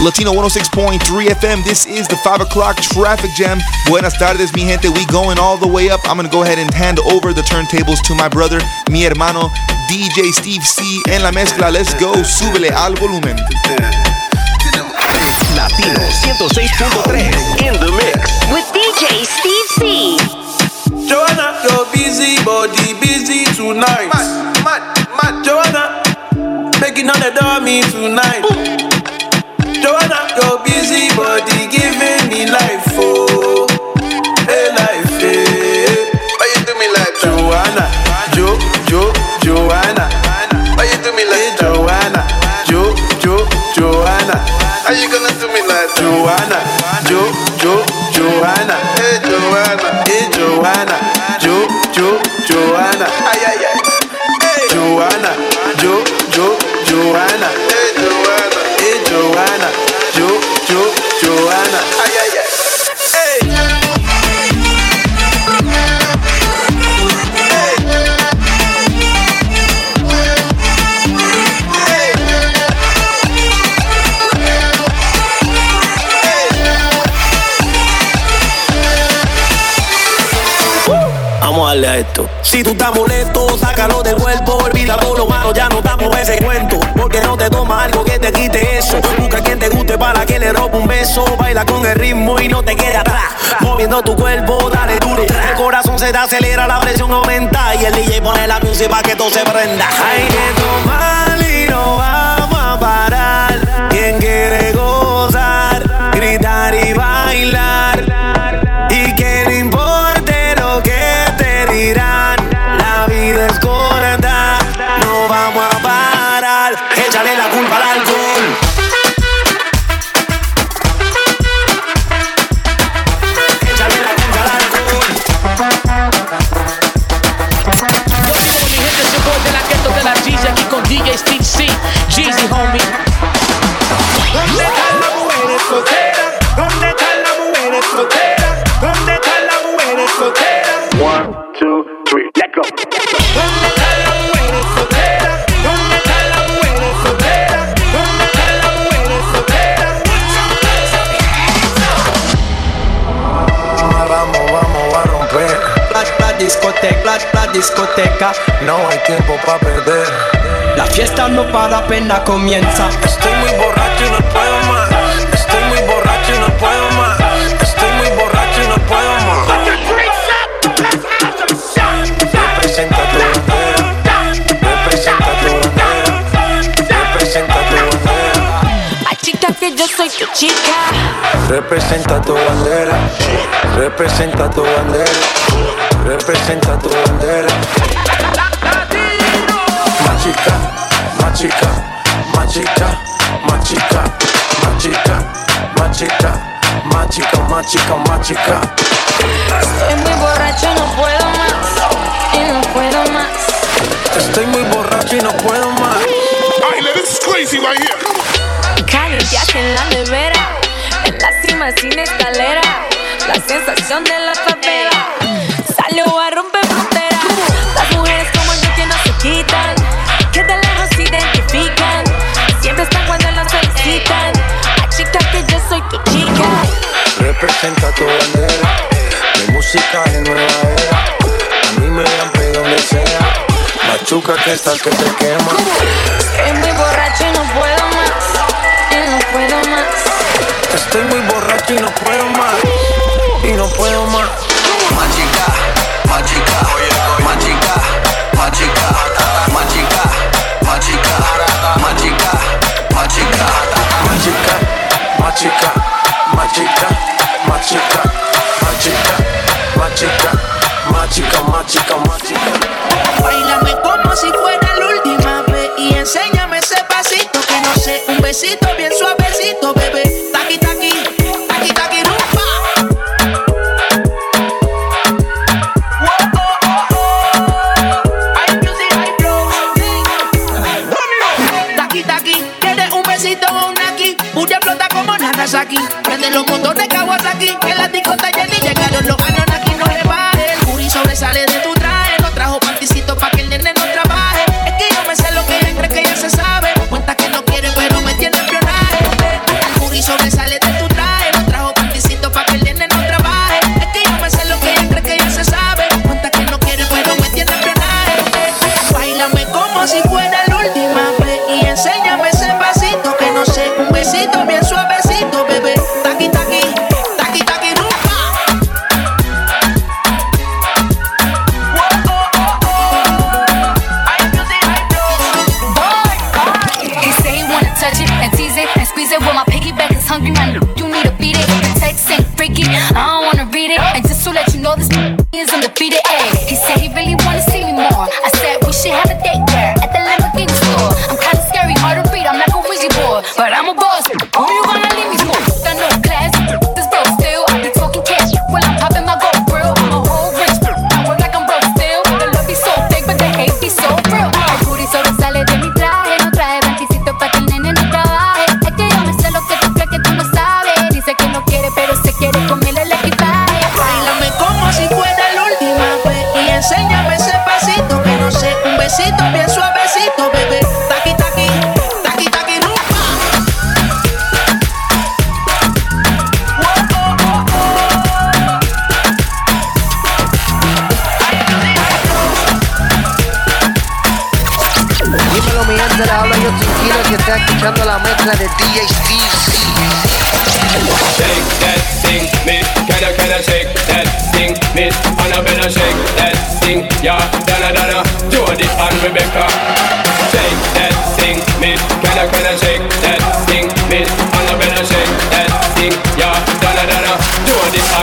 Latino 106.3 FM. This is the 5 o'clock traffic jam. Buenas tardes, mi gente. We going all the way up. I'm gonna go ahead and hand over the turntables to my brother, mi hermano, DJ Steve C. En la mezcla, let's go. Súbele al volumen. Latino 106.3 in the mix. With DJ Steve C. Joanna, your busy body busy tonight. Mad, mad, mad. Joanna, making on the dummy tonight. Ooh. Your busy body giving me life, oh, hey life, hey. Why you do me like that? Joanna, Jo, Jo, Joanna. Why you do me like? Joanna, Jo, Jo, Joanna. How you gonna do me like that? Joanna, eso. Busca quien te guste para que le robe un beso. Baila con el ritmo y no te quede atrás. Moviendo tu cuerpo, dale duro. El corazón se te acelera, la presión aumenta. Y el DJ pone la música para que todo se prenda. Hay que tomar y no vamos a parar. Quien quiere discoteca. No hay tiempo para perder. La fiesta no para, apenas comienza. Estoy muy borracho y no puedo que yo soy tu chica. Representa tu bandera. Representa tu bandera. Representa tu bandera. Machica, machica, machica, machica, machica, machica, machica, machica, machica. Estoy muy borracho, no puedo más. Y no puedo más. Estoy muy borracho y no puedo más. Caliente en la nevera. En la cima sin escalera. La sensación de la favela. Salió a romper fronteras. Las mujeres como yo que no se quitan. Que de lejos se identifican. Siempre están cuando las solicitan. Ay, chica, que yo soy tu chica. Representa tu bandera. Mi música es nueva era. A mí me dan donde sea. Machuca que estás que te quema. Estoy muy borracho y no puedo ti no pruebo taki taki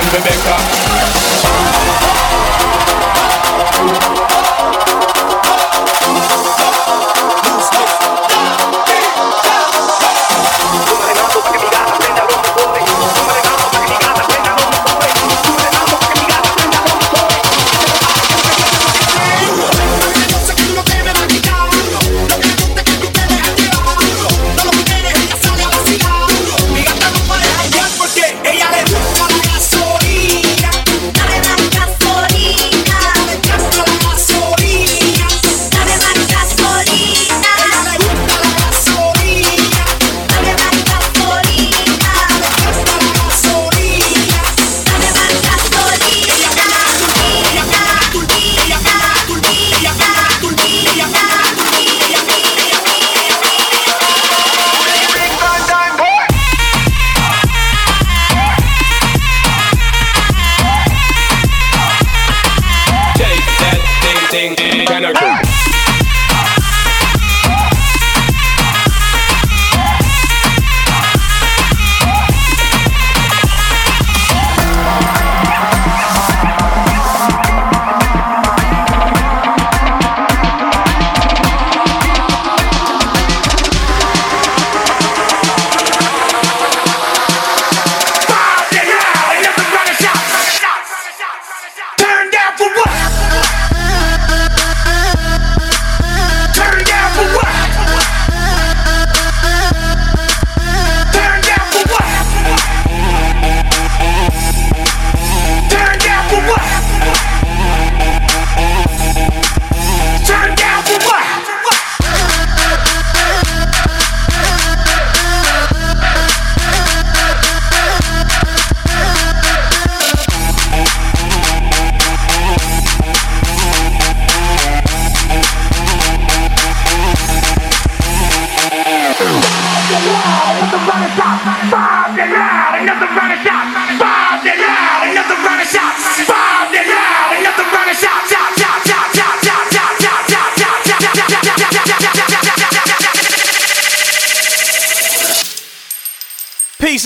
and Rebecca.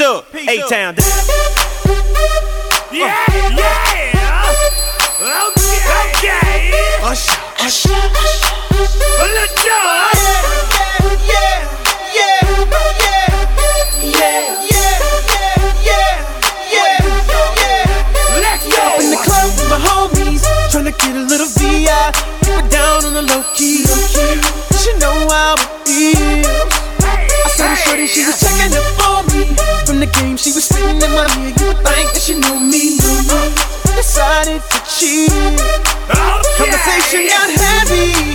up. A town. Yeah, uh. yeah. Okay, okay. Usher, Usher, Usher. Let's go. Yeah, yeah, yeah, yeah, yeah. yeah. Tryna get a little VI, keep it down on the low key. Low key. Know how it. I saw hey, shorty, she was checking up in my ear, you think that you know me, knew. Decided to cheat. Oh, Conversation got heavy.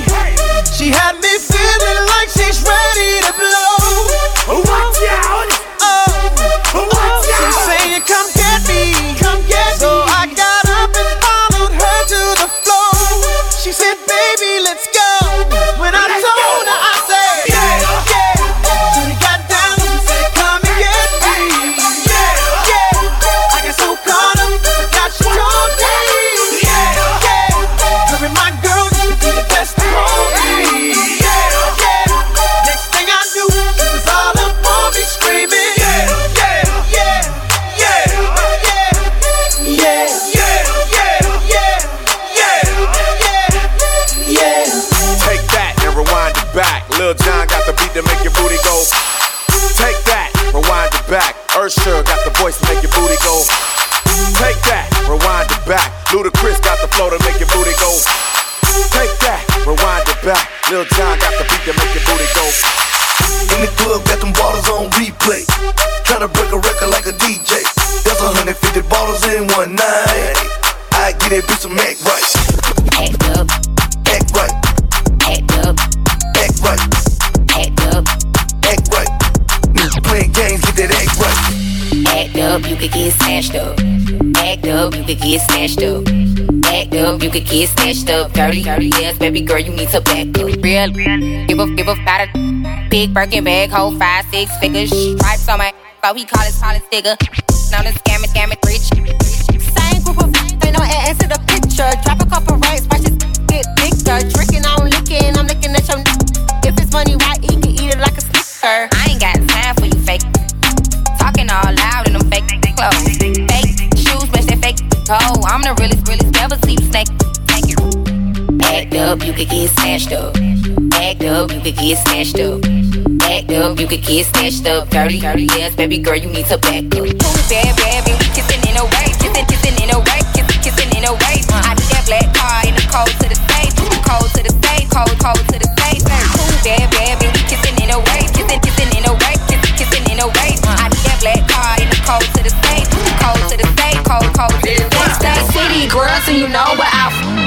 Up, back up, you could get snatched up. Dirty, dirty ass, baby girl, you need to back up. Real, give a, give a fat a big Birkin bag, hold five, six figures. Stripes on my, so he call his it, nigga. Known as scamming, scamming, rich control. I'm the realest, realest, never sleep snake. Act up, you could get snatched up. Act up, you could get snatched up. Act up, you could get snatched up. Dirty, dirty ass, baby girl, you need to back up. Cool, bad, bad, and we kissing in a way.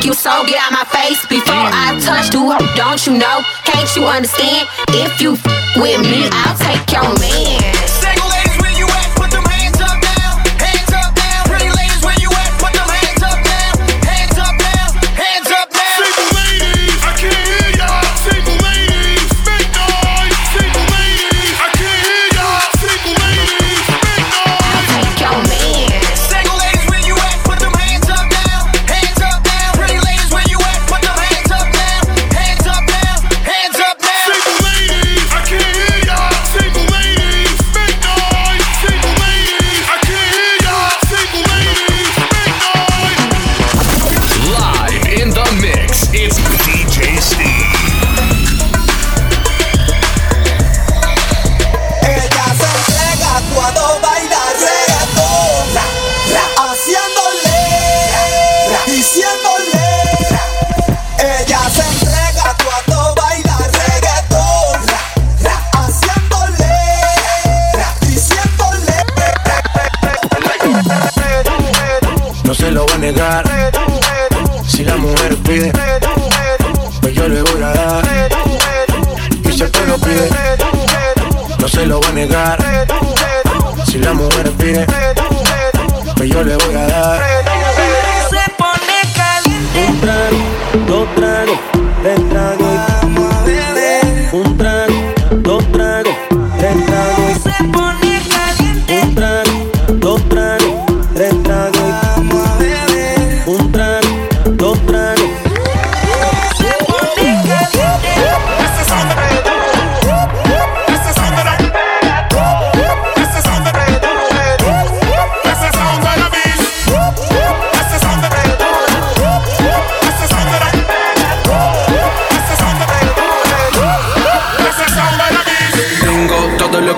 you so get out my face before I touch you. Don't you know? Can't you understand? If you f- with me, I'll take your man. pide. Pues yo le voy a dar. Y si te lo pide, no se lo voy a negar. Si la mujer pide, pues yo le voy a dar. Se pone caliente. Un trago, dos tragos, tres tragos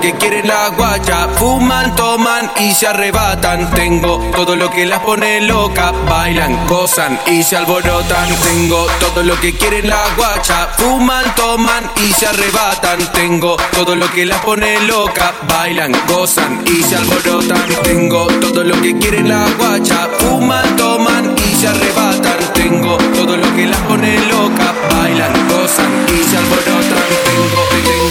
que quieren la guacha. Fuman, toman y se arrebatan. Tengo todo lo que las pone loca. Bailan, gozan y se alborotan. Tengo todo lo que quiere la guacha. Fuman, toman y se arrebatan. Tengo todo lo que las pone loca. Bailan, gozan y se alborotan. Tengo todo lo que quiere la guacha. Fuman, toman y se arrebatan. Tengo todo lo que las pone loca. Bailan, gozan y se alborotan. Tengo.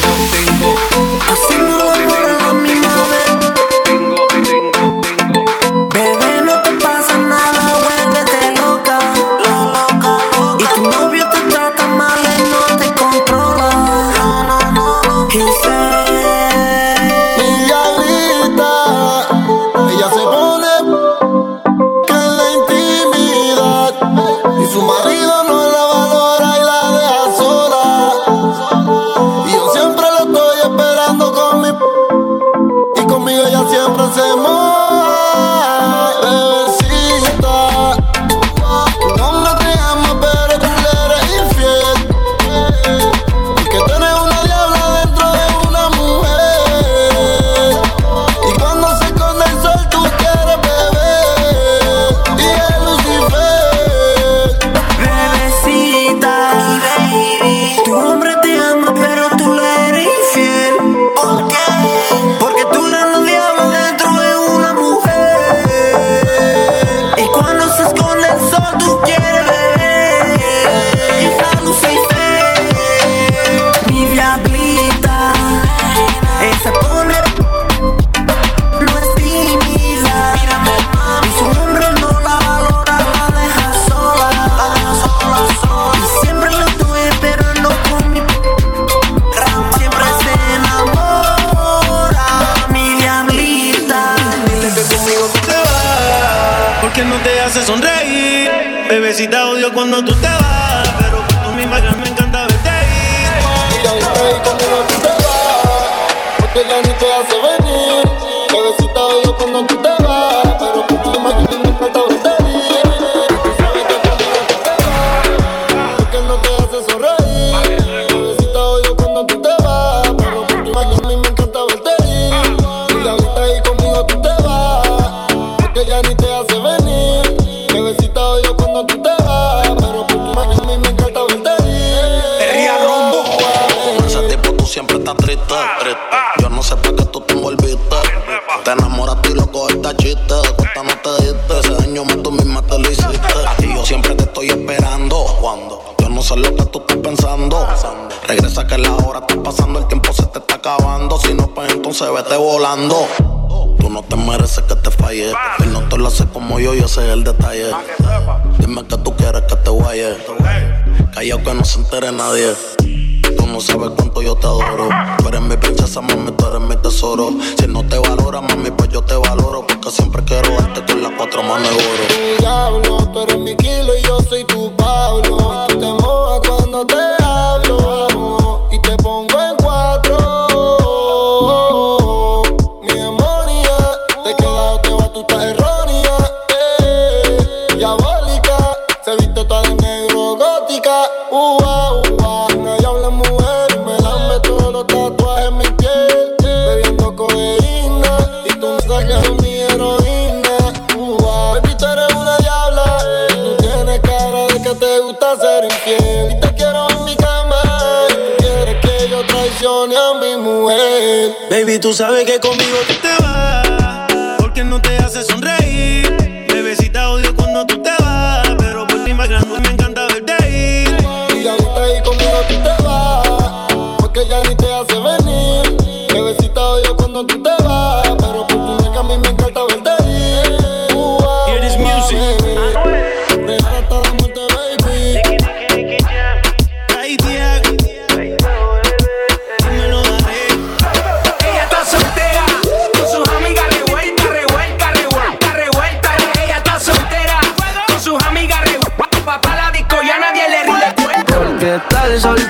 necesita odio cuando tú te vas. pensando. Regresa que la hora está pasando, el tiempo se te está acabando. Si no, pues entonces vete volando. Tú no te mereces que te falle. el no te lo hace como yo y ese es el detalle. Dime que tú quieres que te guaye. Callao que no se entere nadie. No sabes cuánto yo te adoro. Tú eres mi princesa, mami, tú eres mi tesoro. Si no te valora, mami, pues yo te valoro. Porque siempre quiero darte con las cuatro manos de oro. Diablo, tú eres mi kilo y yo soy tu Pablo. Te cuando te hablo. Baby, tú sabes que conmigo tú te vas. el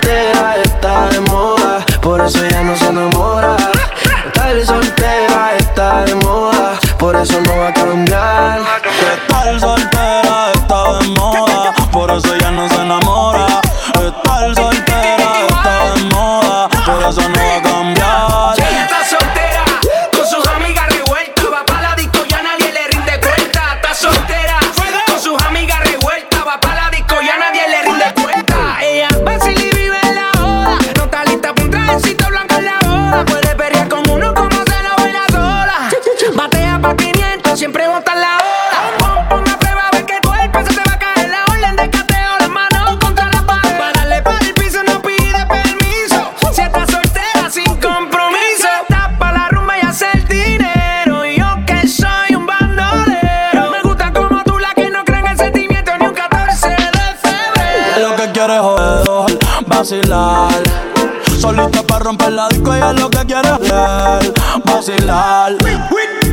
vacilar. Solita para romper la disco, ella es lo que quiere hacer. Vacilar.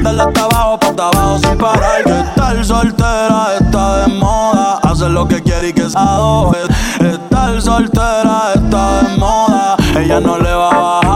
Dale hasta abajo, para abajo sin parar. Que estar soltera está de moda. Hace lo que quiere y que se Estar soltera está de moda. Ella no le va a bajar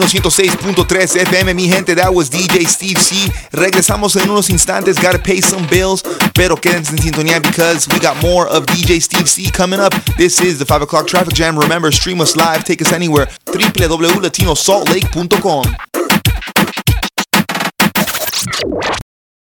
Latino 106.3 FM, mi gente, that was DJ Steve C. Regresamos en unos instantes, gotta pay some bills, pero quédense en sintonía because we got more of DJ Steve C coming up. This is the 5 o'clock traffic jam. Remember, stream us live, take us anywhere. www.latinosaltlake.com.